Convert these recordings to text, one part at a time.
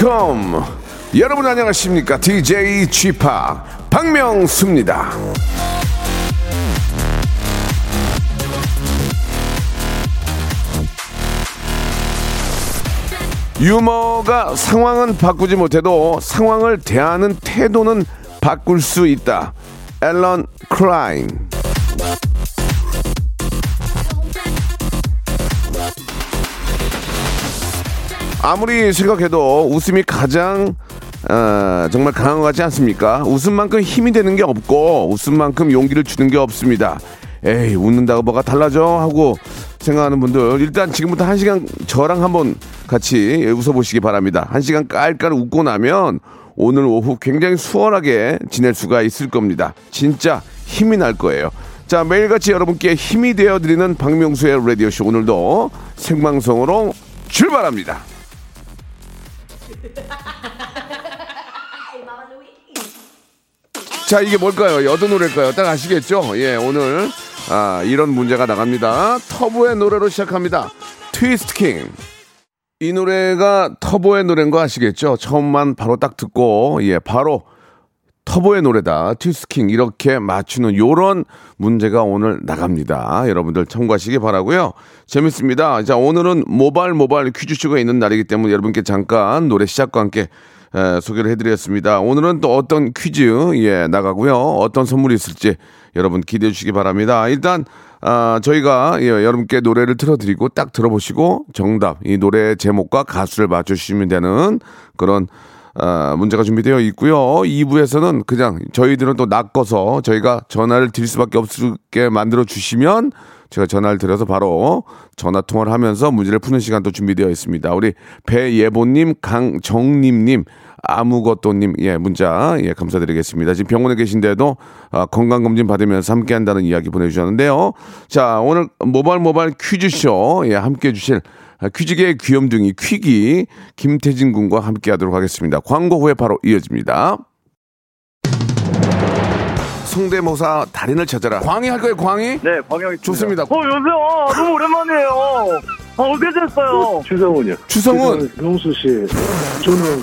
welcome. 여러분 안녕하십니까? DJ Chip 박명수입니다. 유머가 상황은 바꾸지 못해도 상황을 대하는 태도는 바꿀 수 있다. 앨런 클라인. 아무리 생각해도 웃음이 가장 어, 정말 강한 것 같지 않습니까? 웃음만큼 힘이 되는 게 없고 웃음만큼 용기를 주는 게 없습니다. 에이 웃는다고 뭐가 달라져 하고 생각하는 분들 일단 지금부터 한 시간 저랑 한번 같이 웃어보시기 바랍니다. 한 시간 깔깔 웃고 나면 오늘 오후 굉장히 수월하게 지낼 수가 있을 겁니다. 진짜 힘이 날 거예요. 자 매일같이 여러분께 힘이 되어드리는 박명수의 라디오쇼 오늘도 생방송으로 출발합니다. 자 이게 뭘까요? 어떤 노래일까요? 딱 아시겠죠? 예 오늘 아, 이런 문제가 나갑니다. 터보의 노래로 시작합니다. Twist King. 이 노래가 터보의 노래인 거 아시겠죠? 처음만 바로 딱 듣고 예 바로 터보의 노래다. Twist King 이렇게 맞추는 요런 문제가 오늘 나갑니다. 여러분들 참고하시기 바라고요. 재밌습니다. 자 오늘은 모발 모발 퀴즈쇼가 있는 날이기 때문에 여러분께 잠깐 노래 시작과 함께 에, 소개를 해드렸습니다. 오늘은 또 어떤 퀴즈 예 나가고요. 어떤 선물이 있을지 여러분 기대해 주시기 바랍니다. 일단 아, 저희가 예, 여러분께 노래를 틀어드리고 딱 들어보시고 정답 이 노래 제목과 가수를 맞춰주시면 되는 그런 아, 문제가 준비되어 있고요. 2부에서는 그냥 저희들은 또 낚아서 저희가 전화를 드릴 수밖에 없게 만들어 주시면 제가 전화를 드려서 바로 전화 통화를 하면서 문제를 푸는 시간도 준비되어 있습니다. 우리 배예보님, 강정림님, 아무것도님, 예, 문자, 예, 감사드리겠습니다. 지금 병원에 계신데도 아, 건강검진 받으면서 함께 한다는 이야기 보내주셨는데요. 자, 오늘 모발 모발 퀴즈쇼, 예, 함께 해주실 퀴즈계의 귀염둥이 퀴기 김태진 군과 함께 하도록 하겠습니다. 광고 후에 바로 이어집니다. 성대모사 달인을 찾아라. 광희 할 거예요, 광희? 네, 광영이 좋습니다. 어, 여보세요. 너무 오랜만이에요. 아, 어떻게 됐어요? 추성훈이요. 추성훈. 명수 씨, 저는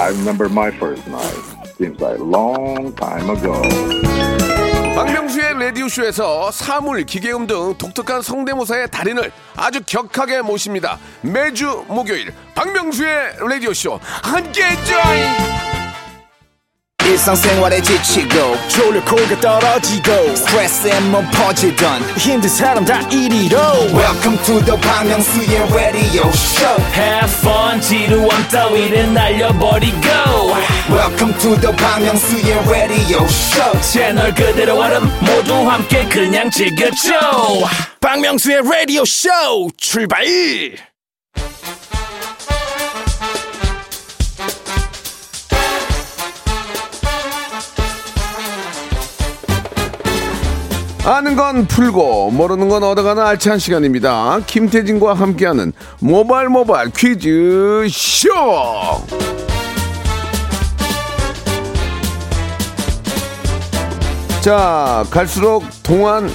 I remember my first night. Seems like a long time ago. 박명수의 라디오쇼에서 사물, 기계음 등 독특한 성대모사의 달인을 아주 격하게 모십니다. 매주 목요일 박명수의 라디오쇼 함께 join! 일상생활에 지치고, 졸려 코가 떨어지고, 스트레스에 몸 퍼지던, 힘든 사람 다 이리로. welcome to the Bang Myung-soo's radio show Have fun 지루함 따위를 날려버리고 welcome to the Bang Myung-soo's radio show 채널 그대로 얼음 모두 함께 그냥 즐겨줘 박명수의 라디오 쇼 출발 아는 건 풀고 모르는 건 얻어가는 알찬 시간입니다. 김태진과 함께하는 모발 모발 퀴즈 쇼. 자 갈수록 동안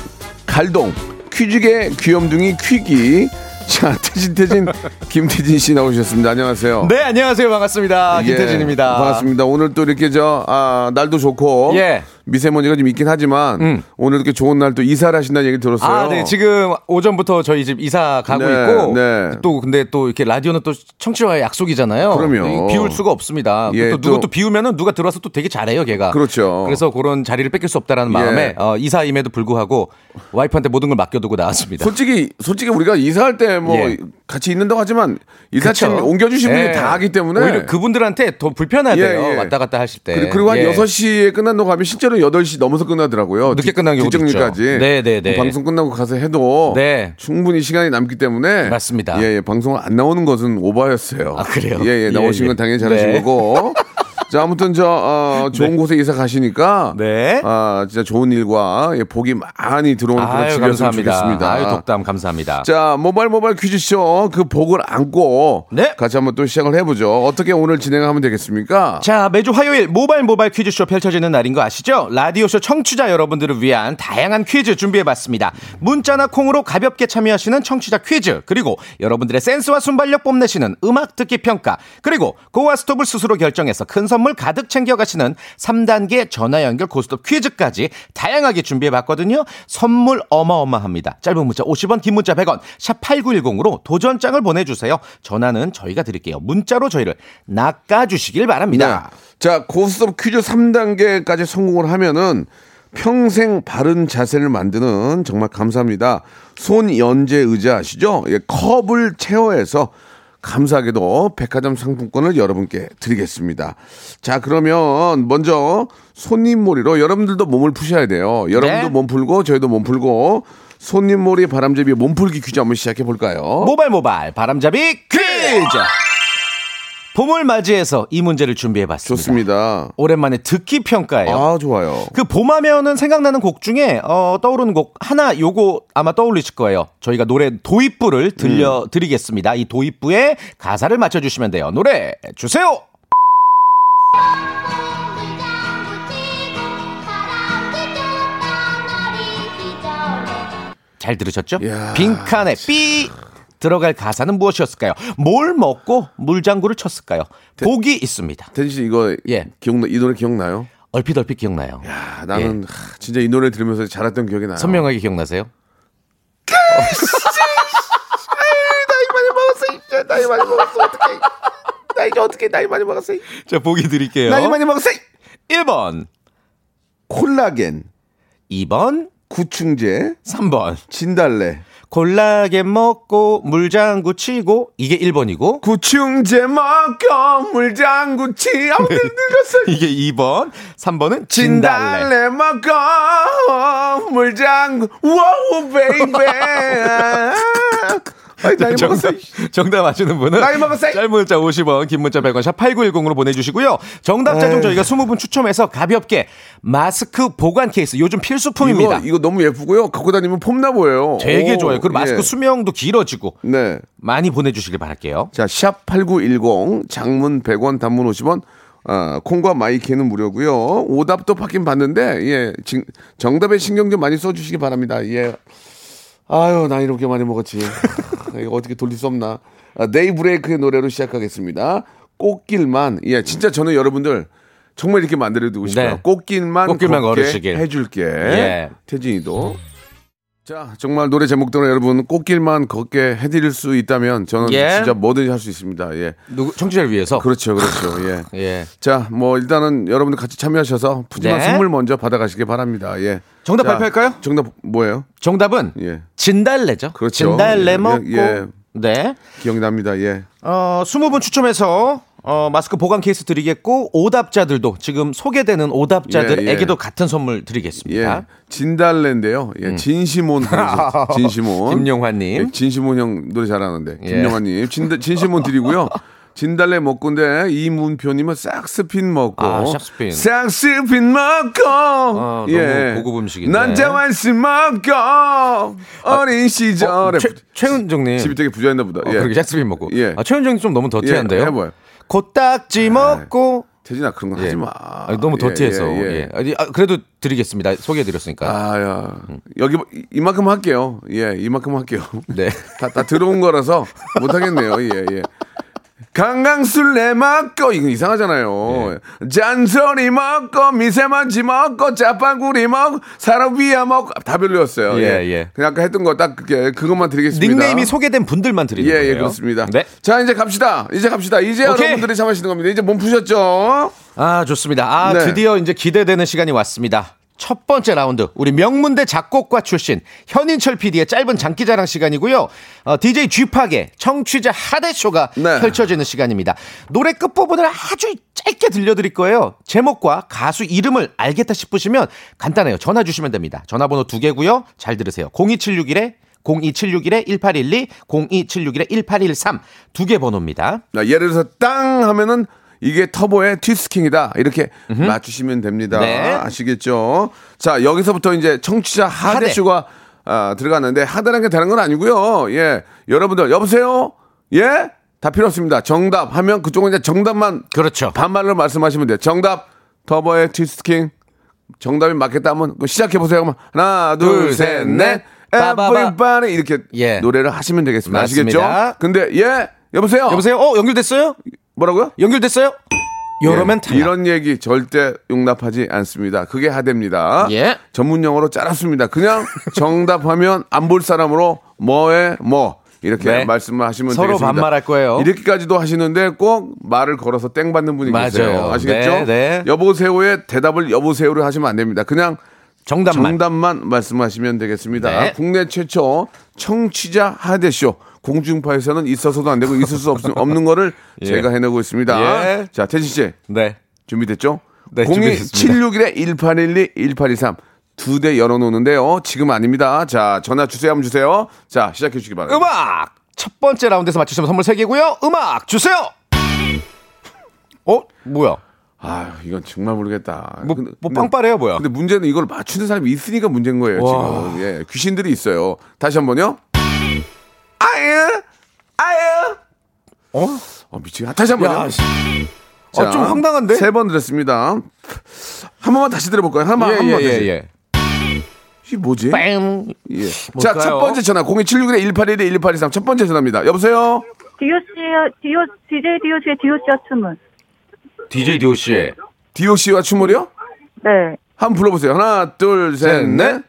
갈동 퀴즈계 귀염둥이 퀴기 자 태진 태진 김태진 씨 나오셨습니다. 안녕하세요. 네, 안녕하세요. 반갑습니다. 예, 김태진입니다. 반갑습니다. 오늘 또 이렇게 저, 아, 날도 좋고. 예. 미세먼지가 좀 있긴 하지만 오늘 이렇게 좋은 날 또 이사를 하신다는 얘기 들었어요. 아, 네. 지금 오전부터 저희 집 이사 가고 네, 있고 네. 또 근데 또 이렇게 라디오는 또 청취와의 약속이잖아요. 그럼요. 네, 비울 수가 없습니다. 예, 또 누구 또- 또 비우면은 누가 들어와서 또 되게 잘해요, 걔가. 그렇죠. 그래서 그런 자리를 뺏길 수 없다라는 예. 마음에 어, 이사임에도 불구하고 와이프한테 모든 걸 맡겨두고 나왔습니다. 솔직히 솔직히 우리가 이사할 때뭐 예. 같이 있는다고 하지만 이사팀 그쵸? 옮겨 주신 분이 예. 다 하기 때문에 오히려 그분들한테 더 불편하대요. 예, 예. 왔다 갔다 하실 때. 그리고, 그리고 한 예. 6시에 끝난다고 하면 실제로 8시 넘어서 끝나더라고요. 늦게 끝나는 경우도. 있죠. 네, 네, 네. 방송 끝나고 가서 해도 네. 충분히 시간이 남기 때문에 맞습니다. 예, 예, 방송을 안 나오는 것은 오바였어요. 아, 그래요? 예, 예, 나오신 예, 건 당연히 잘하신 네. 거고. 자, 아무튼 저 어, 좋은 곳에 이사 가시니까 네. 아, 진짜 좋은 일과 예, 복이 많이 들어오는 그런 집이었으면 감사합니다. 좋겠습니다. 아유, 독담 감사합니다. 자, 모바일 모바일 퀴즈쇼 그 복을 안고 네. 같이 한번 또 시작을 해 보죠. 어떻게 오늘 진행하면 되겠습니까? 자, 매주 화요일 모바일 모바일 퀴즈쇼 펼쳐지는 날인 거 아시죠? 라디오쇼 청취자 여러분들을 위한 다양한 퀴즈 준비해 봤습니다. 문자나 콩으로 가볍게 참여하시는 청취자 퀴즈, 그리고 여러분들의 센스와 순발력 뽐내시는 음악 듣기 평가, 그리고 고와 스톱을 스스로 결정해서 큰 선물 가득 챙겨 가시는 3단계 전화 연결 고스톱 퀴즈까지 다양하게 준비해 봤거든요. 선물 어마어마합니다. 짧은 문자 50원, 긴 문자 100원, 샵 8910으로 도전장을 보내주세요. 전화는 저희가 드릴게요. 문자로 저희를 낚아주시길 바랍니다. 네. 자, 고스톱 퀴즈 3단계까지 성공을 하면은 평생 바른 자세를 만드는 정말 감사합니다. 손연재 의자 아시죠? 예, 커블 체어에서 감사하게도 백화점 상품권을 여러분께 드리겠습니다. 자, 그러면 먼저 손님몰이로 여러분들도 몸을 푸셔야 돼요. 여러분도 네. 몸 풀고 저희도 몸 풀고 손님몰이 바람잡이 몸풀기 퀴즈 한번 시작해 볼까요? 모발 모발 바람잡이 퀴즈. 봄을 맞이해서 이 문제를 준비해 봤습니다. 좋습니다. 오랜만에 듣기 평가예요. 아, 좋아요. 그 봄하면은 생각나는 곡 중에 어, 떠오르는 곡 하나 요거 아마 떠올리실 거예요. 저희가 노래 도입부를 들려 드리겠습니다. 이 도입부의 가사를 맞춰 주시면 돼요. 노래 주세요. 잘 들으셨죠? 빈칸에 삐 들어갈 가사는 무엇이었을까요? 뭘 먹고 물장구를 쳤을까요? 복이 있습니다. 텐씨 이거 예. 기억나 이 노래 기억나요? 얼핏 얼핏 기억나요. 야, 나는 하, 진짜 이 노래 들으면서 자랐던 기억이 나요. 선명하게 기억나세요? 나이 많이 먹었어. 나이 많이 먹었어. 어떻게? 나 이제 어떻게 나이 많이 먹었어? 자, 보기 드릴게요. 나이 많이 먹었어. 1번, 콜라겐, 2번, 구충제, 3번. 진달래. 콜라겐 먹고 물장구 치고 이게 1번이고 구충제 먹고 물장구 치. 아무 늙었어. 이게 2번, 3번은 진달래. 진달래 먹고 물장구. 와우 베이베. 아이 나이. 정답, 정답 맞추는 분은 나이 먹었어. 짧은 문자 50원, 긴 문자 100원, 샵 8910으로 보내주시고요. 정답자 중 저희가 20분 추첨해서 가볍게 마스크 보관 케이스 요즘 필수품입니다. 이거, 이거 너무 예쁘고요. 갖고 다니면 폼나 보여요. 되게 오, 좋아요. 그리고 마스크 예. 수명도 길어지고 네. 많이 보내주시길 바랄게요. 자, 샵 8910 장문 100원 단문 50원 아, 콩과 마이K는 무료고요. 오답도 받긴 받는데 예, 진- 정답에 신경 좀 많이 써 주시기 바랍니다. 예. 아유, 나 이렇게 많이 먹었지. 이거 어떻게 돌릴 수 없나? 아, 데이브레이크의 노래로 시작하겠습니다. 꽃길만. 예, 진짜 저는 여러분들 정말 이렇게 만들어 두고 싶어요. 네. 꽃길만, 꽃길만 걸으시길. 해줄게. 예. 태진이도. 자, 정말 노래 제목대로 여러분 꽃길만 걷게 해드릴 수 있다면 저는 예. 진짜 뭐든지 할 수 있습니다. 예. 누구 청취자를 위해서. 그렇죠, 그렇죠. 예. 예. 자, 뭐 일단은 여러분들 같이 참여하셔서 푸짐한 네. 선물 먼저 받아가시기 바랍니다. 예. 정답 자, 발표할까요? 정답 뭐예요? 정답은 예. 진달래죠. 그렇죠. 진달래 예, 먹고. 예. 네. 기억이 납니다. 예. 어, 20분 추첨해서 어, 마스크 보관 케이스 드리겠고 오답자들도 지금 소개되는 오답자들에게도 예, 예. 같은 선물 드리겠습니다. 예. 진달래인데요. 예. 진시몬 보내주셨어요. 진시몬. 음. 김용환님. 예, 진시몬 형 노래 잘하는데. 예. 김용환 님. 진, 진시몬 드리고요. 진달래 먹고인데 이문표님은 싹스핀 먹고 아, 싹스핀. 싹스핀 먹고 예. 너무 고급 음식인데. 난자왈스 먹고 어린 시절에 최, 최은정님. 집이 되게 부자였나 보다. 어, 예. 그렇게 잭스빈 먹고. 예. 아, 최은정님 좀 너무 더티한데요. 예, 해봐요. 코딱지 먹고. 태진아 그런 거 예. 하지 마. 아, 너무 예, 더티해서. 예, 예, 예. 아니, 아, 그래도 드리겠습니다. 소개해드렸으니까. 아야 여기 뭐 이- 이만큼 할게요. 예, 이만큼 할게요. 네. 다, 다 들어온 거라서 못 하겠네요. 예, 예. 강강술래 먹고 이거 이상하잖아요. 잔소리 먹고 미세먼지 먹고 짜파구리 먹고 사라비아 먹고 다 별로였어요. 예, 예. 그냥 아까 했던 거 딱 그게 그것만 드리겠습니다. 닉네임이 소개된 분들만 드리는 예, 거예요. 예, 그렇습니다. 네. 자, 이제 갑시다. 이제 갑시다. 이제 오케이. 여러분들이 참하시는 겁니다. 이제 몸 푸셨죠? 아, 좋습니다. 아, 네. 드디어 이제 기대되는 시간이 왔습니다. 첫 번째 라운드 우리 명문대 작곡가 출신 현인철 PD의 짧은 장기자랑 시간이고요. 어, DJ 쥐팍의 청취자 하대쇼가 네. 펼쳐지는 시간입니다. 노래 끝부분을 아주 짧게 들려드릴 거예요. 제목과 가수 이름을 알겠다 싶으시면 간단해요. 전화 주시면 됩니다. 전화번호 두 개고요. 잘 들으세요. 02761에 02761-1812, 02761-1813 두 개 번호입니다. 자, 예를 들어서 땅 하면은 이게 터보의 튀스킹이다. 이렇게 맞추시면 됩니다. 네. 아시겠죠? 자, 여기서부터 이제 청취자 하대쇼가 아, 들어갔는데 하다라는 게 다른 건 아니고요. 예. 여러분들 여보세요? 예? 다 필요 없습니다. 정답 하면 그쪽은 이제 정답만 그렇죠. 반말로 말씀하시면 돼요. 정답 터보의 튀스킹 정답이 맞겠다 하면 시작해 보세요. 그러면 하나, 둘, 둘, 셋, 셋, 넷. everybody 이렇게 예. 노래를 하시면 되겠습니다. 맞습니다. 아시겠죠? 근데 예, 여보세요. 여보세요? 어, 연결됐어요? 뭐라고요? 연결됐어요? 이러면 예. 이런 얘기 절대 용납하지 않습니다. 그게 하대입니다. 예. 전문 용어로 짜랐습니다. 그냥 정답하면 안 볼 사람으로 뭐에 뭐 이렇게 네. 말씀을 하시면 서로 되겠습니다. 반말할 거예요. 이렇게까지도 하시는데 꼭 말을 걸어서 땡 받는 분이 맞아요. 계세요. 아시겠죠? 네, 네. 여보세요의 대답을 여보세요로 하시면 안 됩니다. 그냥 정답만. 정답만 말씀하시면 되겠습니다. 네. 국내 최초 청취자 하대쇼 공중파에서는 있어서도 안 되고 있을 수 없, 없는 거를 예. 제가 해내고 있습니다. 예. 자, 태진 씨 네. 준비됐죠? 네, 준비됐습니다. 02761-1812, 1823. 두 대 열어놓는데요. 지금 아닙니다. 자, 전화 주세요. 한번 주세요. 자, 시작해 주시기 바랍니다. 음악! 첫 번째 라운드에서 맞추시면 선물 3개고요. 음악 주세요! 어? 뭐야? 아 이건 정말 모르겠다. 뭐, 근데- 뭐 빵빠레야 뭐야? 근데 문제는 이걸 맞추는 사람이 있으니까 문제인 거예요, 와. 지금. 예, 귀신들이 있어요. 다시 한 번요. 아유, 아유. 어? 어, 미치겠다. 다시 한 번요. 야, 씨. 아, 좀 황당한데? 세 번 들었습니다. 한 번만 다시 들어볼까요? 한 번, 예, 한 예, 번. 예, 다시. 예. 이게 뭐지? 뺑. 예. 자? 첫 번째 전화 02761-1812-1823. 첫 번째 전화입니다. 여보세요? DOC, 디오, DJ DOC의 DOC와 춤은? DJ DOC. DOC와 춤을요? 네. 한번 불러보세요. 하나, 둘, 셋, 셋, 넷.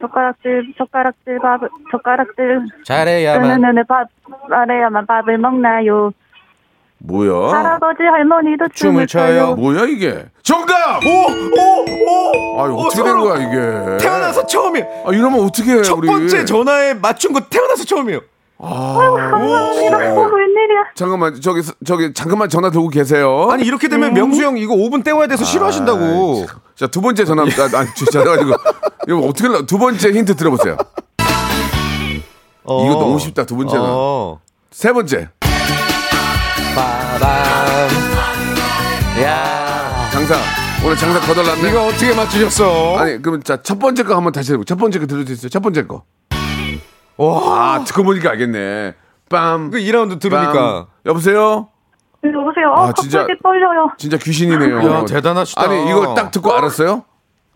젓가락질, 젓가락질, 밥, 젓가락질. 잘해야만. 뜨는 밥, 말해야만 밥을 먹나요? 뭐야? 할아버지, 할머니도 춤을 춰요. 뭐야 이게? 정답! 오, 오, 오. 아유 어떻게 된 거야 이게? 태어나서 처음이에요. 아 이러면 어떻게 해? 첫 우리? 번째 전화에 맞춘 거 태어나서 처음이에요. 감사합니다. 어, 웬일이야. 잠깐만 저기 저기 잠깐만 전화 들고 계세요. 아니 이렇게 되면 명수 형 이거 5분 때워야 돼서 싫어하신다고. 자두 번째 전화입니다. 아니 진짜 가지고 이거 어떻게 할라- 두 번째 힌트 들어보세요. 어. 이거 너무 쉽다 두 번째는. 어. 세 번째 빠밤. 야. 장사 오늘 장사 거덜났네. 이거 어떻게 맞추셨어? 아니 그럼 자 첫 번째 거 한번 다시 해보고 첫 번째 거 들려주세요. 첫 번째 거. 와. 아 듣고 보니까 알겠네. 빰. 그 2라운드 들으니까. 빰. 여보세요. 여보세요? 아, 아, 진짜. 떨려요. 진짜 귀신이네요. 야, 대단하시다. 아니 이걸 딱 듣고 알았어요?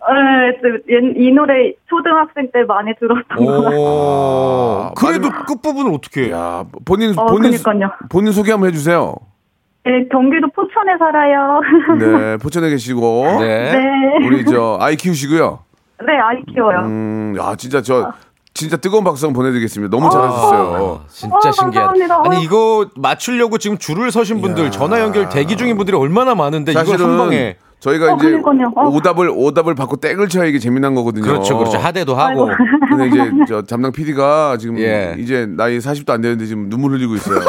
네, 그, 이 노래 초등학생 때 많이 들었던 거 같아요. 오. 아, 그래도 끝부분을 어떻게 해? 야 본인 어, 본인 그러니까요. 본인 소개 한번 해주세요. 네, 경기도 포천에 살아요. 네 포천에 계시고 네. 네. 우리 저 아이 키우시고요. 네, 아이 키워요. 음, 야 진짜 저 진짜 뜨거운 박수 한번 보내드리겠습니다. 너무 잘하셨어요. 진짜 어, 신기하다. 감사합니다. 아니 어. 이거 맞추려고 지금 줄을 서신 분들 전화 연결 대기 중인 분들이 얼마나 많은데 이걸 한 사실은 방에 저희가 어, 이제 그러니까요. 어. 오답을 오답을 받고 땡을 쳐야 이게 재미난 거거든요. 그렇죠 그렇죠 하대도 하고 아이고. 근데 이제 저 담당 PD가 지금 예. 이제 나이 40도 안 되는데 지금 눈물 흘리고 있어요.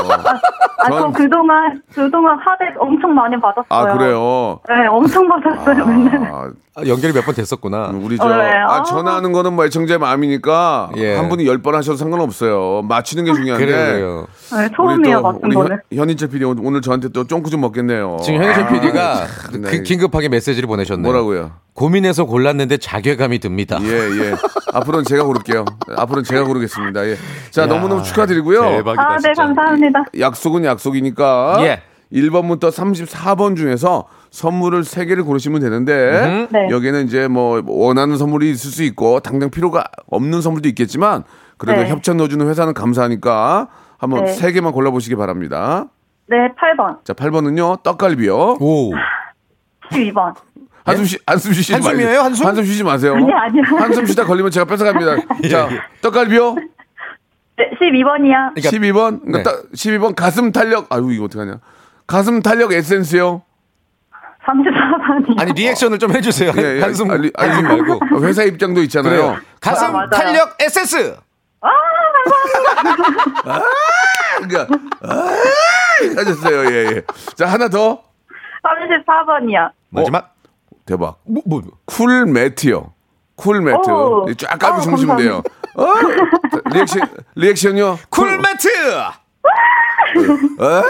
아, 저 전- 그동안, 그동안 하대 엄청 많이 받았어요. 아 그래요. 네, 엄청 받았어요, 맨날. 아, 아, 연결이 몇 번 됐었구나. 우리 저 어, 네. 아, 아. 전화하는 거는 뭐 애청자의 마음이니까 예. 한 분이 열 번 하셔도 상관없어요. 맞추는 게 중요한데. 그래요. 네, 처음이에요, 맞은 우리 거는. 현, 현인철 PD 오늘, 저한테 또 쫑구 좀 먹겠네요. 지금 현희철 아, PD가 그 네. 긴급하게 메시지를 보내셨네요. 뭐라고요? 고민해서 골랐는데 자괴감이 듭니다. 예, 예. 앞으로는 제가 고를게요. 앞으로는 제가 고르겠습니다. 예. 자, 너무너무 축하드리고요. 대박이다. 아, 네, 진짜. 감사합니다. 약속은 약속이니까. 예. 1번부터 34번 중에서 선물을 3개를 고르시면 되는데 네. 여기는 이제 뭐 원하는 선물이 있을 수 있고 당장 필요가 없는 선물도 있겠지만 그래도 네. 협찬 넣어주는 회사는 감사하니까 한번 네. 세 3개만 골라보시기 바랍니다. 네, 8번. 자, 8번은요, 떡갈비요. 오. 12번. 한숨 쉬, 한숨 쉬지 예? 한숨이에요? 마세요. 한숨? 한숨 쉬지 마세요. 아니, 아니요. 한숨 쉬다 걸리면 제가 뺏어갑니다. 자, 떡갈비요. 네, 12번이요. 그러니까- 12번. 네. 네. 12번 가슴 탄력. 아유, 이거 어떡하냐. 가슴 탄력 에센스요. 34번이요. 아니 reaction을 좀 해주세요. 예, 예. 한숨 아, 리- 아니, 한숨 말고. 회사 입장도 있잖아요. 그래요. 가슴 아, 맞아요. 탄력 에센스. 그러니까 아, 하셨어요. 예, 예. 자, 하나 더. 34번이요. 마지막. 대박. 뭐, 뭐. cool 매트요. cool 매트. 오. 쫙 깔고 어, 주무시면 돼요. 어? 자, reaction, reaction요. cool 매트. 아,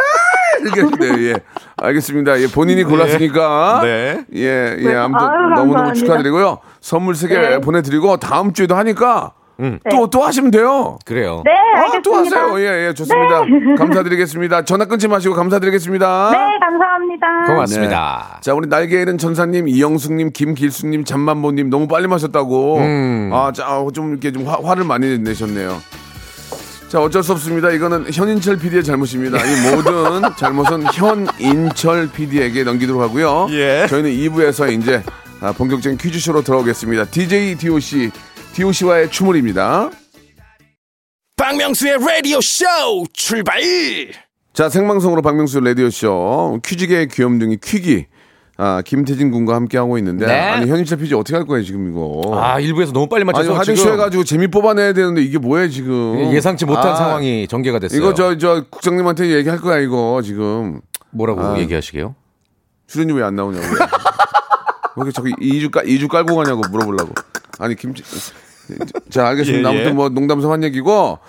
이렇게 하시네요. 예. 알겠습니다. 예, 본인이 골랐으니까. 네. 예, 예. 아무튼 아유, 너무너무 감사합니다. 축하드리고요. 선물 세 개 네. 보내드리고 다음 주에도 하니까 음. 또, 또 하시면 돼요. 그래요. 네, 아, 알겠습니다. 또 하세요. 예, 예, 좋습니다. 감사드리겠습니다. 전화 끊지 마시고 감사드리겠습니다. 네, 감사합니다. 고맙습니다. 자, 우리 날개 잃은 천사님, 이영숙님, 김길수님, 잠만보님 너무 빨리 마셨다고. 음. 아, 자, 아, 좀 이렇게 좀 화, 화를 많이 내셨네요. 자, 어쩔 수 없습니다. 이거는 현인철 PD의 잘못입니다. 이 모든 잘못은 현인철 PD에게 넘기도록 하고요. 예. 저희는 2부에서 이제 아, 본격적인 퀴즈쇼로 들어오겠습니다. DJ DOC, DOC와의 추물입니다. 박명수의 라디오 쇼 출발 자, 생방송으로 박명수 라디오 쇼 퀴즈계의 귀염둥이 퀴기. 아, 김태진 군과 함께 하고 있는데 네. 아니 현인철 PG 어떻게 할 거예요 지금 이거? 아 일부에서 너무 빨리 아니 맞춰서 화장실 지금 해가지고 재미 뽑아내야 되는데 이게 뭐예요 지금? 예상치 못한 아, 상황이 전개가 됐어요. 이거 저 저 국장님한테 얘기할 거야 이거 지금 뭐라고 아. 얘기하시게요? 출연료 왜안 나오냐고. 왜 이렇게 저기 2주 까 2주 깔고 가냐고 물어보려고. 아니 김. 자 알겠습니다. 예, 예. 아무튼 뭐 농담 삼한 얘기고.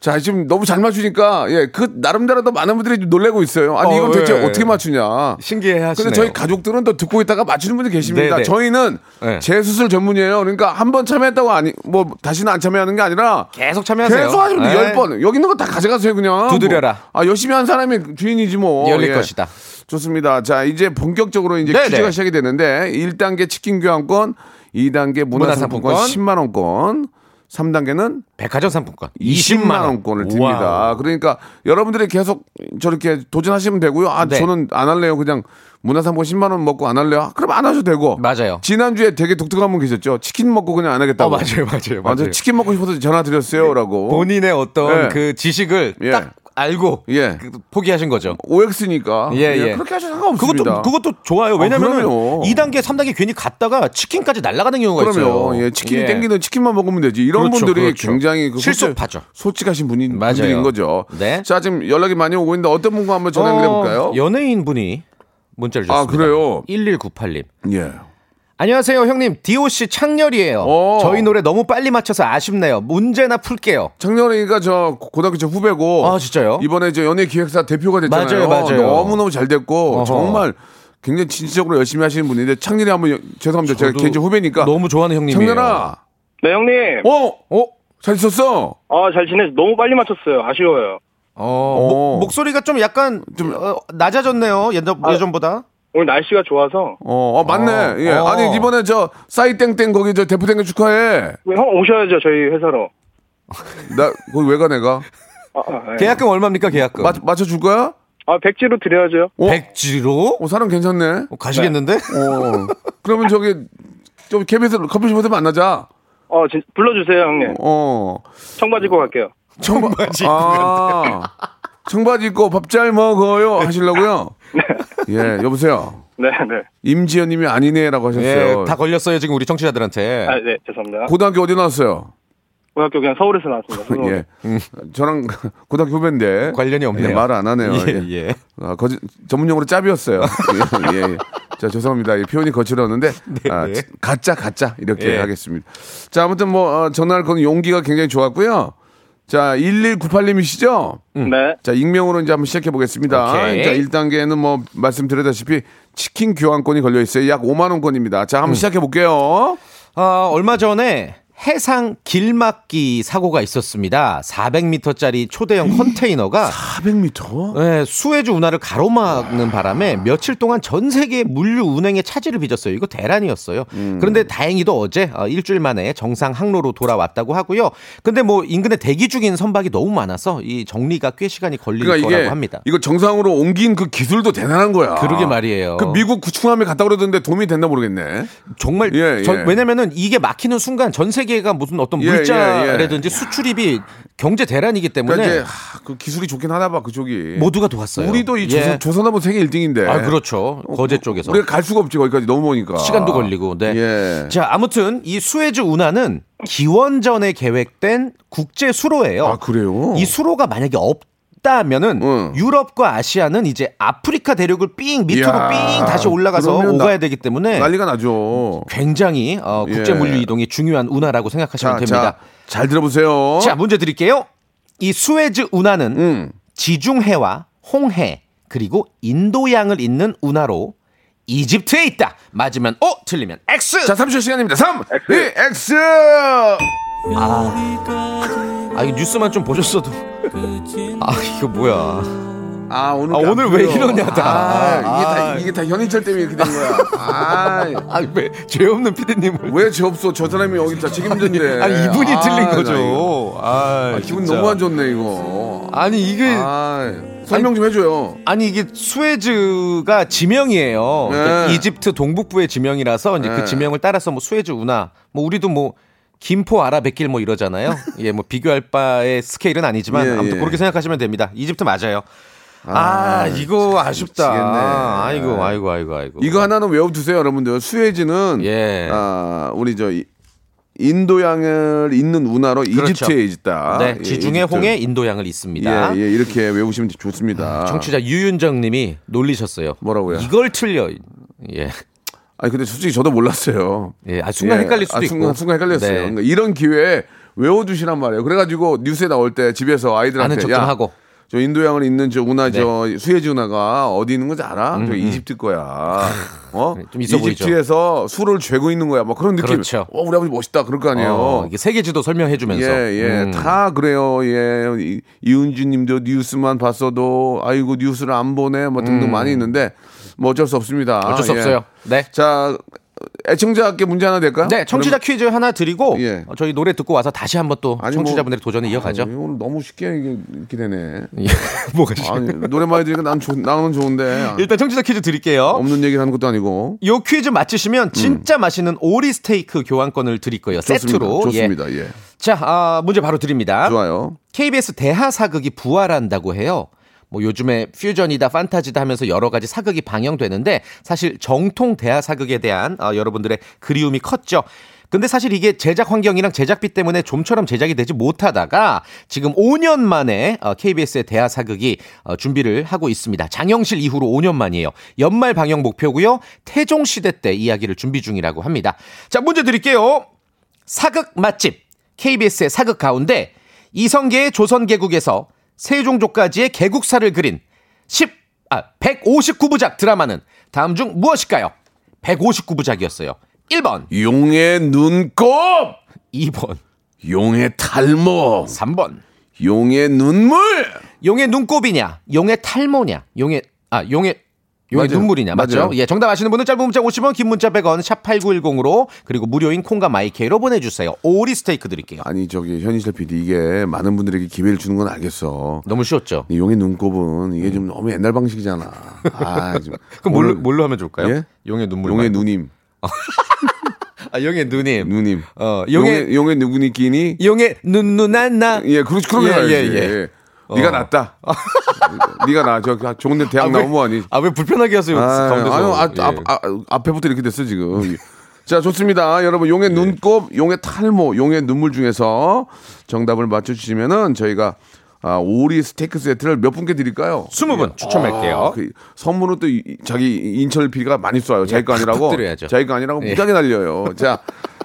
자 지금 너무 잘 맞추니까 예 그 나름대로도 많은 분들이 좀 놀래고 있어요. 아니 어, 이건 대체 예. 어떻게 맞추냐. 신기해 하시네요. 근데 저희 가족들은 또 듣고 있다가 맞추는 분이 계십니다. 네네. 저희는 네. 재수술 전문이에요. 그러니까 한 번 참여했다고 아니 뭐 다시는 안 참여하는 게 아니라 계속 참여하세요. 계속 하시면 네. 열 번. 여기 있는 거 다 가져가세요 그냥. 두드려라. 뭐. 아 열심히 한 사람이 주인이지 뭐. 열릴 예. 것이다. 좋습니다. 자 이제 본격적으로 이제 네네. 퀴즈가 시작이 되는데 1단계 치킨 교환권, 2단계 문화상품권 문화상품권. 10만 원권, 3단계는 백화점 상품권 20만 원권을 듭니다. 우와. 그러니까 여러분들이 계속 저렇게 도전하시면 되고요. 아 네. 저는 안 할래요. 그냥 문화상품권 10만 원 먹고 안 할래요. 그럼 안 하셔도 되고. 맞아요. 지난주에 되게 독특한 분 계셨죠. 치킨 먹고 그냥 안 하겠다고. 어, 맞아요, 맞아요, 아, 저 맞아요. 치킨 먹고 싶어서 전화 드렸어요라고. 본인의 어떤 예. 그 지식을 예. 딱 알고 예. 그- 포기하신 거죠. OX니까. 예, 예. 그렇게 하셔도 상관없습니다. 그것도 그것도 좋아요. 왜냐면은 그럼요. 2단계, 3단계 괜히 갔다가 치킨까지 날아가는 경우가 있어요. 그럼요. 예, 치킨이 예. 땡기는 치킨만 먹으면 되지. 이런 그렇죠, 분들이 그렇죠. 굉장히 그 실속하죠. 솔직, 하신 분이 맞아요. 분들인 거죠. 네. 자, 지금 연락이 많이 오고 있는데 어떤 분과 한번 전화 연결해 볼까요? 어, 연예인 분이 문자를 아, 줬습니다. 그래요? 1198님. 예. 안녕하세요, 형님. DOC 창렬이에요. 어. 저희 노래 너무 빨리 맞춰서 아쉽네요. 문제나 풀게요. 창렬이가 저 고등학교 저 후배고 아, 진짜요? 이번에 저 연예 기획사 대표가 됐잖아요. 맞아요, 맞아요. 너무너무 잘 됐고 어허. 정말 굉장히 진취적으로 열심히 하시는 분인데 창렬이 한번 여- 죄송합니다. 제가 개인적 후배니까 너무 좋아하는 형님이에요. 창렬아. 네, 형님. 어? 어? 잘 있었어? 아, 잘 지내. 너무 빨리 맞췄어요. 아쉬워요. 어, 목, 목소리가 좀 약간 좀 어, 낮아졌네요. 예전, 아. 예전보다. 오늘 날씨가 좋아서. 어, 어 맞네. 어, 예. 어. 아니 이번에 저 싸이땡땡 거기 저 대표 된거 축하해. 형 오셔야죠, 저희 회사로. 나 거기 왜 가 내가? 아, 아, 예. 계약금 얼마입니까, 계약금? 맞 맞춰 줄 거야? 아, 백지로 드려야죠. 어? 백지로? 어, 사람 괜찮네. 어, 가시겠는데? 어. 그러면 저기 좀 KBS 커피숍에서 만나자. 어, 진- 불러주세요, 형님. 어. 청바지 입고 갈게요. 청바지 아. 청바지 입고 밥 잘 먹어요 하시려고요? 예, 여보세요. 네, 네. 임지연 님이 아니네라고 하셨어요. 예, 다 걸렸어요, 지금 우리 청취자들한테. 아, 네, 죄송합니다. 고등학교 어디 나왔어요? 고등학교 그냥 서울에서 나왔습니다. 서울. 예. 저랑 고등학교 후배인데 관련이 없네요. 예, 말을 안 하네요. 예, 예. 예. 아, 거짓 전문용어로 짭이었어요. 예, 예, 예. 자, 죄송합니다. 이 표현이 거칠었는데 아, 네. 가짜 가짜 이렇게 예. 하겠습니다. 자, 아무튼 뭐 어, 전화를 거는 용기가 굉장히 좋았고요. 자, 1198님이시죠? 네. 자, 익명으로 이제 한번 시작해 보겠습니다. 오케이. 자, 1단계는 뭐 말씀드렸다시피 치킨 교환권이 걸려 있어요. 약 5만 원권입니다. 자, 한번 음. 시작해 볼게요. 아, 얼마 전에 해상 길막기 사고가 있었습니다. 400m짜리 초대형 컨테이너가 400m? 네, 수에즈 운하를 가로막는 바람에 며칠 동안 전 세계 물류 운행에 차질을 빚었어요. 이거 대란이었어요. 음. 그런데 다행히도 어제 어, 일주일 만에 정상 항로로 돌아왔다고 하고요. 근데 뭐 인근에 대기 중인 선박이 너무 많아서 이 정리가 꽤 시간이 걸릴 그러니까 거라고 합니다. 이거 정상으로 옮긴 그 기술도 대단한 거야. 그러게 말이에요. 그 미국 구축함에 갔다 그러던데 도움이 됐나 모르겠네. 정말 예, 전- 예. 왜냐면은 이게 막히는 순간 전 세계 가 무슨 어떤 예, 물자라든지 수출입이 경제 대란이기 때문에 그러니까 하, 그 기술이 좋긴 하나 봐 그쪽이. 모두가 도왔어요. 우리도 이 예. 조선, 조선하면 세계 1등인데. 아 그렇죠. 거제 쪽에서 우리가 갈 수가 없지 거기까지 넘어오니까. 시간도 걸리고. 네. 예. 자, 아무튼 이 수에즈 운하는 기원전에 계획된 국제 수로예요. 아 그래요? 이 수로가 만약에 없 다면은 응. 유럽과 아시아는 이제 아프리카 대륙을 삥 밑으로 이야, 삥 다시 올라가서 오가야 되기 때문에 난리가 나죠. 굉장히 어, 국제 예. 물류 이동이 중요한 운하라고 생각하시면 자, 됩니다. 자, 잘 들어보세요. 자, 문제 드릴게요. 이 수에즈 운하는 음. 지중해와 홍해 그리고 인도양을 잇는 운하로 이집트에 있다. 맞으면 O, 틀리면 X. 자, 30초 시간입니다. 3, X. 2, X. 아, 이거 뉴스만 좀 보셨어도. 아, 이거 뭐야. 아, 오늘, 아, 안 오늘 왜. 이러냐, 다. 아, 이게 아. 다, 이게 다 현인철 때문에 이렇게 된 거야. 아, 아, 왜, 죄 없는 피디님을. 왜저 없어? 저 사람이 여기 다 책임졌네. 아니, 이분이 아, 틀린. 거죠. 아, 아, 기분 진짜. 너무 안 좋네, 이거. 아니, 이게. 아, 설명 좀 해줘요. 아니 이게 수에즈가 지명이에요. 네. 그러니까 이집트 동북부의 지명이라서 이제 네. 그 지명을 따라서 뭐 수에즈 운하, 뭐 우리도 뭐 김포 아라뱃길 뭐 이러잖아요. 예, 뭐 비교할 바의 스케일은 아니지만 예, 아무튼 예. 그렇게 생각하시면 됩니다. 이집트 맞아요. 아, 이거 아쉽다. 미치겠네. 아이고, 아이고, 아이고, 아이고. 이거 하나는 외워두세요, 여러분들. 수에즈는, 예. 아, 우리 저, 이- 인도양을 잇는 운하로 그렇죠. 이집트에 있다. 네, 예, 지중해 이집트. 홍해 인도양을 있습니다. 예, 예, 이렇게 외우시면 좋습니다. 청취자 유윤정님이 놀리셨어요. 뭐라고요? 이걸 틀려. 예, 아니, 근데 솔직히 저도 몰랐어요. 예, 아, 순간 예, 헷갈릴 수도 아, 있고. 순간, 순간 헷갈렸어요. 네. 그러니까 이런 기회에 외워두시란 말이에요. 그래가지고 뉴스에 나올 때 집에서 아이들한테 아는 척 야, 좀 하고. 저 인도양을 잇는 저 운하 네. 저 수에즈 운하가 어디 있는 건지 알아? 저 이집트 거야. 어? 좀 있어 보이죠? 이집트에서 술을 죄고 있는 거야. 뭐 그런 느낌. 그렇죠. 어, 우리 아버지 멋있다. 그럴 거 아니에요. 어, 이게 세계지도 설명해 주면서. 예, 예. 음. 다 그래요. 예. 이- 이은주 님도 뉴스만 봤어도 아이고 뉴스를 안 보네. 뭐 등등 많이 있는데 뭐 어쩔 수 없습니다. 음. 어쩔 수 예. 없어요. 네. 자, 애청자께 문제 하나 될까요? 네, 청취자 퀴즈 하나 드리고 예. 어, 저희 노래 듣고 와서 다시 한번 또 아니, 청취자분들의 도전을 이어가죠. 아니, 오늘 너무 쉽게 이게 이렇게 되네. 예. 뭐가 지 아니, 노래 많이 들으니까 난 좋, 나는 좋은데. 일단 청취자 퀴즈 드릴게요. 없는 얘기를 하는 것도 아니고. 요 퀴즈 맞히시면 진짜 맛있는 오리 스테이크 교환권을 드릴 거예요. 좋습니다. 세트로. 좋습니다. 예. 예. 자, 아, 문제 바로 드립니다. 좋아요. KBS 대하 사극이 부활한다고 해요. 뭐 요즘에 퓨전이다 판타지다 하면서 여러 가지 사극이 방영되는데 사실 정통 대하 사극에 대한 어, 여러분들의 그리움이 컸죠. 근데 사실 이게 제작 환경이랑 제작비 때문에 좀처럼 제작이 되지 못하다가 지금 5년 만에 어, KBS의 대하 사극이 어, 준비를 하고 있습니다. 장영실 이후로 5년 만이에요. 연말 방영 목표고요. 태종 시대 때 이야기를 준비 중이라고 합니다. 자, 문제 드릴게요. 사극 맛집 KBS의 사극 가운데 이성계의 조선개국에서 세종조까지의 개국사를 그린 10, 아, 159부작 드라마는 다음 중 무엇일까요? 159부작이었어요. 1번, 용의 눈곱! 2번, 용의 탈모! 3번. 용의 눈물! 용의 눈곱이냐, 용의 탈모냐, 용의, 아, 용의, 용의 맞아요. 눈물이냐, 맞죠? 맞아요. 예, 정답 아시는 분은 짧은 문자 50원, 긴 문자 100원, 샵 8910으로, 그리고 무료인 콩과 마이케이로 보내주세요. 오리 스테이크 드릴게요. 아니, 저기, 현인철 PD, 이게 많은 분들에게 기회를 주는 건 알겠어. 너무 쉬웠죠? 이 용의 눈곱은 이게 좀 너무 옛날 방식이잖아. 아, 좀. 그럼 뭘로, 오늘 뭘로 하면 좋을까요? 예? 용의 눈물. 용의 말고. 누님. 아, 용의 누님. 누님. 어, 용의, 용의, 용의 누구니 끼니? 용의 눈누난 나. 예, 그렇지, 그렇게 예, 가야지. 예, 예. 네가 어. 낫다. 네가 나. 저 좋은 데 대학 나오면 뭐하니? 아, 왜 불편하게 하세요? 아, 가운데서. 아유, 아, 예. 앞, 아, 앞에부터 이렇게 됐어, 지금. 자, 좋습니다. 여러분, 용의 예. 눈곱, 용의 탈모, 용의 눈물 중에서 정답을 맞춰주시면은 저희가 아, 오리 스테이크 세트를 몇 분께 드릴까요? 20분 추첨할게요. 아, 그 선물은 또 이- 자기 인철 PD가 많이 쏴요. 자기 거 예, 아니라고. 드려야죠. 자기 거 아니라고 예. 무지하게 날려요. 자,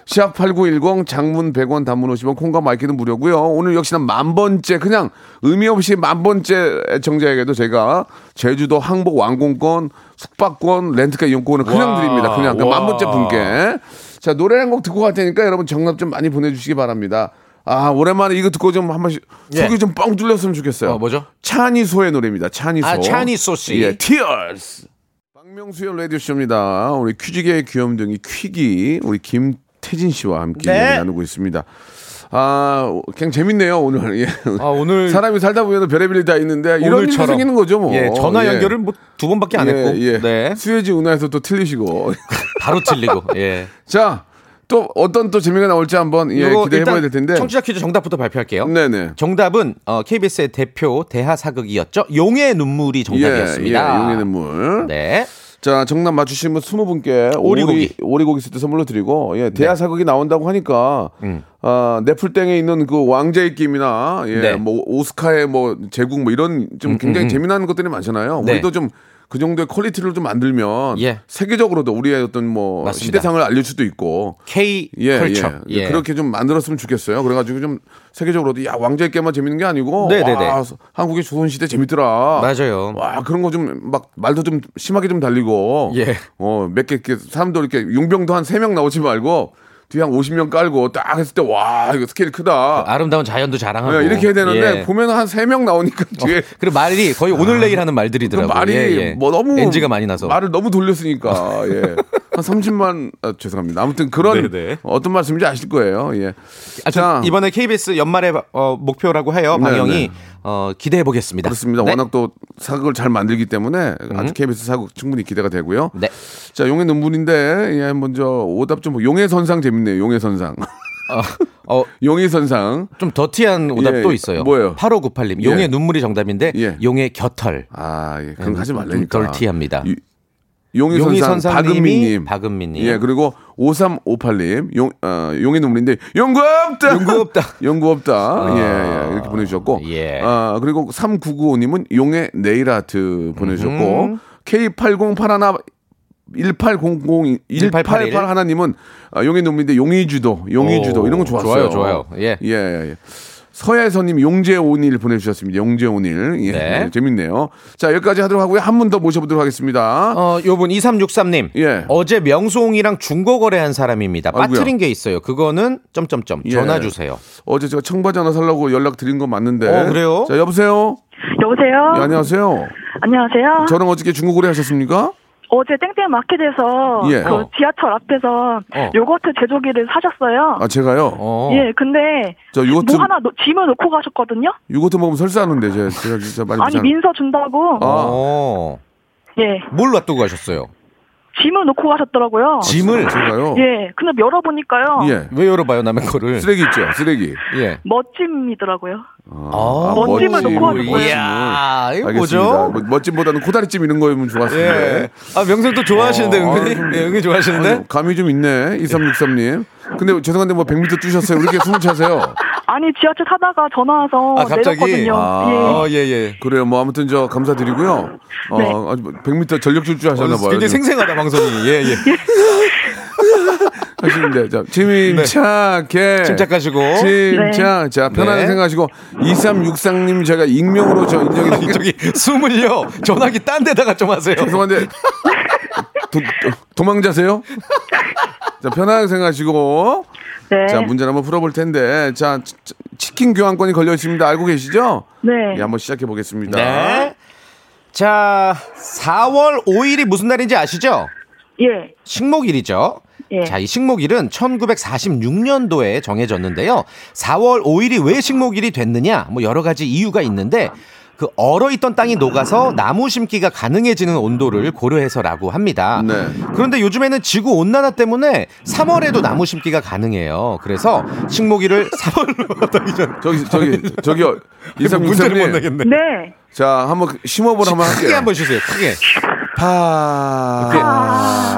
샵 8910 장문 100원 단문 50원 콩과 마이크는 무료고요. 오늘 역시나 만 번째 그냥 의미 없이 만 번째 애청자에게도 제가 제주도 항복 왕공권 숙박권 렌트카 이용권을 그냥 와, 드립니다. 그냥 그 와. 만 번째 분께 자, 노래 한 곡 듣고 갈 테니까 여러분 정답 좀 많이 보내주시기 바랍니다. 아, 오랜만에 이거 듣고 좀 한 번씩 예. 속이 좀 뻥 뚫렸으면 좋겠어요. 어, 뭐죠? 차니소의 노래입니다. 차니소. 아, 차니소 씨. 예, Tears. 박명수의 라디오 쇼입니다. 우리 퀴즈계의 귀염둥이 퀴기, 우리 김 태진 씨와 함께 네. 이야기 나누고 있습니다. 아, 그냥 재밌네요, 오늘. 예. 아, 오늘 사람이 살다 보면 별의별 일이 다 있는데 이런 일이. 생기는 거죠, 뭐. 예, 전화 예. 연결을 뭐두 번밖에 안 예, 했고. 예. 네. 수혜지 운하에서 또 틀리시고. 바로 틀리고. 예. 자, 또 어떤 또 재미가 나올지 한번 예, 요거 기대해 봐야 일단 될 텐데. 청취자 퀴즈 정답부터 발표할게요. 네네. 정답은 어, KBS의 대표 대하 사극이었죠. 용의 눈물이 정답이었습니다. 예, 예, 용의 눈물. 네. 자, 정답 맞추신 분 20분께 오리고기. 오리, 오리고기 세트 선물로 드리고, 예, 대하 사극이 나온다고 하니까, 음. 아, 넷플땡에 있는 그 왕자의 게임이나, 예, 네. 뭐, 오스카의 뭐, 제국 뭐 이런 좀 굉장히 재미난 것들이 많잖아요. 네. 우리도 좀 그 정도의 quality를 좀 만들면, 예. 세계적으로도 우리의 어떤 뭐, 맞습니다. 시대상을 알릴 수도 있고, K 예, culture. 예. 그렇게 좀 만들었으면 좋겠어요. 그래가지고 좀 세계적으로도 야 왕자의 게임만 재밌는 게 아니고 네네네. 와, 한국의 조선 시대 재밌더라. 맞아요. 와 그런 거 좀 막 말도 좀 심하게 좀 달리고 예. 어몇 개 이렇게 사람도 이렇게 용병도 한 세 명 나오지 말고 뒤에 한 50명 깔고 딱 했을 때 와 이거 스케일 크다. 아름다운 자연도 자랑하고 예, 이렇게 해야 되는데 예. 보면 한 세 명 나오니까 뒤에 그리고 말이 거의 오늘 내일 하는 그 말들이더라고요. 말이 예, 예. 뭐 너무 NG가 많이 나서 말을 너무 돌렸으니까 예. 한 30만 아, 죄송합니다. 아무튼 그런 네네. 어떤 말씀인지 아실 거예요. 예. 아, 저 이번에 KBS 연말의 어, 목표라고 해요. 네, 방영이 네. 어, 기대해 보겠습니다. 그렇습니다. 네. 워낙 또 사극을 잘 만들기 때문에 아주 KBS 사극 충분히 기대가 되고요. 네. 자, 용의 눈물인데 예, 먼저 오답 좀 용의 선상 재밌네요. 용의 선상. 어, 용의 선상. 좀 더티한 오답도 예, 있어요. 뭐예요? 8598님. 예. 용의 눈물이 정답인데 예. 용의 겨털. 아, 예, 그런 거 하지 좀 말라니까. 덜티합니다. 유- 용의 용의 선상 박은미님. 박은미님. 예, 그리고 5358님. 용, 어, 용의 눈물인데 연구 없다. 연구 없다. 연구 없다. 예, 예, 이렇게 보내주셨고. 예. 아, 그리고 3995님은 용의 네일 아트 보내주셨고. 음. K8081 1800 1888 하나님은 아, 용의 눈물인데 용의주도, 용의주도 오, 이런 거 좋았어요. 좋아요, 좋아요. 예. 예, 예. 예. 서혜선님 용재온일 보내주셨습니다. 용재온일. 예, 네. 예, 재밌네요. 자 여기까지 하도록 하고요. 한 분 더 모셔보도록 하겠습니다. 어, 요분 2363님. 예. 어제 명수홍이랑 중고 거래한 사람입니다. 아이고야. 빠뜨린 게 있어요. 그거는 점점점 예. 전화 주세요. 어제 제가 청바지 하나 살라고 연락 드린 거 맞는데. 어, 그래요? 자 여보세요. 여보세요? 예, 안녕하세요. 안녕하세요. 저랑 어저께 중국어래 하셨습니까? 어제 땡땡 마켓에서 예. 그 어. 지하철 앞에서 어. 요거트 제조기를 사셨어요. 아 제가요. 어. 예, 근데 저 요거트 뭐 하나 놓- 짐을 놓고 가셨거든요. 요거트 먹으면 설사하는데 제가, 제가 진짜 많이 아니 민서 준다고. 아. 어. 예, 뭘 놔두고 가셨어요? 짐을 놓고 가셨더라고요. 짐을 제가요. 예, 근데 열어보니까요. 예. 왜 열어봐요 남의 거를? 쓰레기 있죠. 쓰레기. 예. 멋짐이더라고요. 아, 멋짐을 놓고 하는 거예요. 이야, 이거. 뭐죠? 뭐, 멋짐보다는 코다리찜 이런 거면 좋았을 텐데. 예. 아, 명성 또 좋아하시는데, 어, 은근히? 아, 좀- 예, 은근히 좋아하시는데? 아니, 감이 좀 있네. 2363님. 근데 죄송한데 뭐 100m 뛰셨어요. 왜 이렇게 숨을 차세요? 아니 지하철 타다가 전화 와서 아, 갑자기? 내렸거든요. 아. 예. 어, 예, 예. 그래요. 뭐 아무튼 저 감사드리고요. 어, 네. 아주 100m 전력 질주 하셨나 봐요. 굉장히 생생하다, 방송이. 예, 예. 하시는데 자, 침착해. 침착하시고. 침착. 자, 편하게 네. 생각하시고 2363님 제가 익명으로 저 인정해 드릴게요. 저기, 숨을요, 전화기 딴 데다가 좀 하세요. 죄송한데 도, 도, 도망자세요? 자, 편하게 생각하시고 네. 자, 문제를 한번 풀어볼 텐데 자, 치킨 교환권이 걸려 있습니다. 알고 계시죠? 네. 예, 한번 시작해 보겠습니다. 네. 자, 4월 5일이 무슨 날인지 아시죠? 예. 식목일이죠. 예. 자, 이 식목일은 1946년도에 정해졌는데요. 4월 5일이 왜 식목일이 됐느냐? 뭐 여러 가지 이유가 있는데 그 얼어 있던 땅이 녹아서 나무 심기가 가능해지는 온도를 고려해서라고 합니다. 네. 그런데 요즘에는 지구 온난화 때문에 3월에도 나무 심기가 가능해요. 그래서 식목일을 3월로 하기 전 저기 저기 저기요. 문제를 못 2363님. 내겠네. 네. 자, 한번 심호흡을 한번 할게요. 크게 한번 주세요. 크게. 파.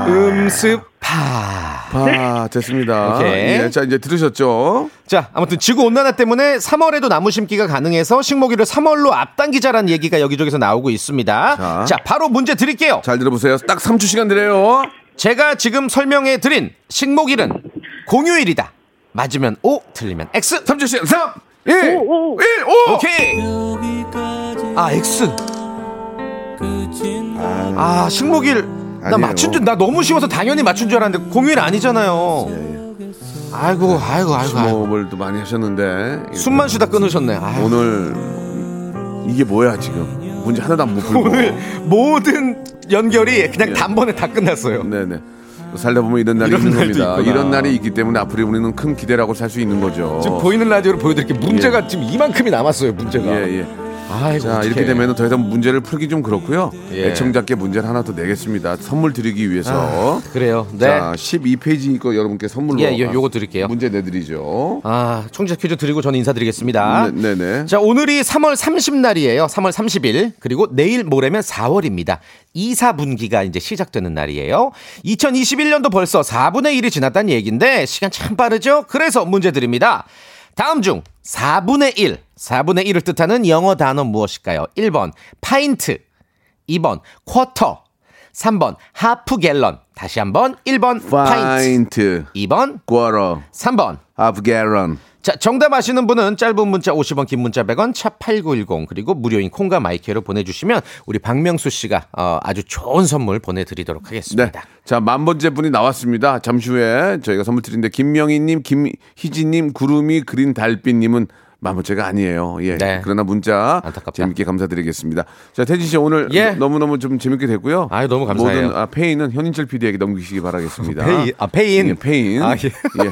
음습 파. 파 됐습니다. 오케이. 예, 자 이제 들으셨죠? 자, 아무튼 지구 온난화 때문에 3월에도 나무 심기가 가능해서 식목일을 3월로 앞당기자라는 얘기가 여기저기서 나오고 있습니다. 자. 자, 바로 문제 드릴게요. 잘 들어보세요. 딱 3초 시간 드려요. 제가 지금 설명해 드린 식목일은 공휴일이다. 맞으면 O, 틀리면 X. 3초 시간 3 1 오, 오. 1 5 오케이. 아, X. 아, 식목일 나 아니에요. 맞춘 줄, 나 너무 쉬워서 당연히 맞춘 줄 알았는데 공휴일 아니잖아요. 아이고, 아이고, 아이고, 아이고. 숨호흡을 또 많이 하셨는데 숨만 쉬다 끊으셨네. 아이고. 오늘 이게 뭐야 지금 문제 하나도 안못 풀고 오늘 모든 연결이 그냥 예. 단번에 다 끝났어요. 네네 살다 보면 이런 날이 이런 있는 날도 겁니다 있구나. 이런 날이 있기 때문에 앞으로 우리는 큰 기대라고 살 수 있는 거죠 지금 보이는 라디오로 보여드릴게요. 문제가 지금 이만큼이 남았어요. 문제가. 예 예 아이고, 자 어떡해. 이렇게 되면 더 이상 문제를 풀기 좀 그렇고요 예. 애청자께 문제를 하나 더 내겠습니다 선물 드리기 위해서 그래요. 네. 자 12페이지 거 여러분께 선물로 예, 요, 요거 드릴게요. 문제 내드리죠 아, 청취자 퀴즈 드리고 저는 인사드리겠습니다. 네, 네네 자, 오늘이 3월 30날이에요. 3월 30일. 그리고 내일 모레면 4월입니다. 2, 4분기가 이제 시작되는 날이에요. 2021년도 벌써 4분의 1이 지났다는 얘기인데 시간 참 빠르죠? 그래서 문제 드립니다. 다음 중 4분의 1, 4분의 1을 뜻하는 영어 단어 무엇일까요? 1번 pint, 2번 quarter, 3번 half gallon. 다시 한번 1번 pint, pint 2번, quarter 3번 half gallon 자, 정답 아시는 분은 짧은 문자 50원, 긴 문자 100원, 샵 8910 그리고 무료인 콩과 마이케이로 보내주시면 우리 박명수 씨가 어, 아주 좋은 선물 보내드리도록 네. 하겠습니다. 자, 만 번째 분이 나왔습니다. 잠시 후에 저희가 선물 드리는데 김명희님, 김희진님, 구름이 그린 달빛님은 만 번째가 아니에요. 예. 네. 그러나 문자 안타깝다. 재밌게 감사드리겠습니다. 자, 태진 씨 오늘 예. 너무 너무 좀 재밌게 됐고요. 아유, 너무 감사해요. 모든 아, 패인은 현인철 PD에게 넘기시기 바라겠습니다. 패인, 아, 패인. 예, 패인. 아, 예. 예.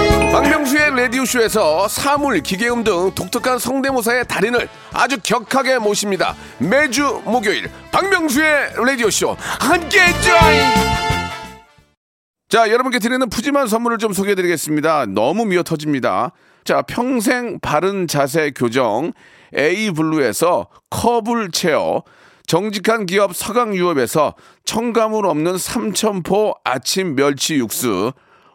박명수의 라디오쇼에서 사물, 기계음 등 독특한 성대모사의 달인을 아주 격하게 모십니다. 매주 목요일 박명수의 라디오쇼 함께해 줘요. 자, 여러분께 드리는 푸짐한 선물을 좀 소개해 드리겠습니다. 너무 미어 터집니다. 자, 평생 바른 자세 교정 A 블루에서 커블 체어, 정직한 기업 서강유업에서 첨가물 없는 삼천포 아침 멸치 육수,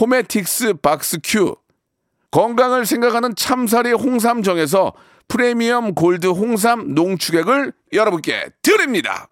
호메틱스 박스 큐, 건강을 생각하는 참사리 홍삼정에서 프리미엄 골드 홍삼 농축액을 여러분께 드립니다.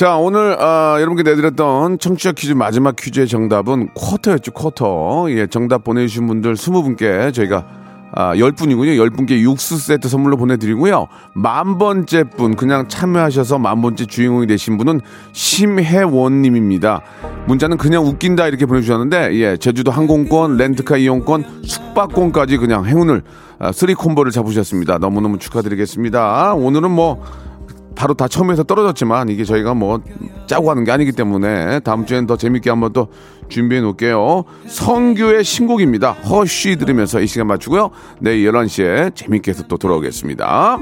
자, 오늘, 아, 여러분께 내드렸던 청취자 퀴즈 마지막 퀴즈의 정답은 쿼터였죠, 쿼터. 예, 정답 보내주신 분들 20분께 저희가 아, 10분이군요. 10분께 육수 세트 선물로 보내드리고요. 만 번째 분, 그냥 참여하셔서 만 번째 주인공이 되신 분은 심혜원님입니다. 문자는 그냥 웃긴다 이렇게 보내주셨는데, 예, 제주도 항공권, 렌트카 이용권, 숙박권까지 그냥 행운을, 아, three 콤보를 잡으셨습니다. 너무너무 축하드리겠습니다. 오늘은 뭐, 바로 다 처음에서 떨어졌지만 이게 저희가 뭐 짜고 하는 게 아니기 때문에 다음 주엔 더 재밌게 한번 또 준비해 놓을게요. 성규의 신곡입니다. 허쉬 들으면서 이 시간 맞추고요. 내일 11시에 재밌게 해서 또 돌아오겠습니다.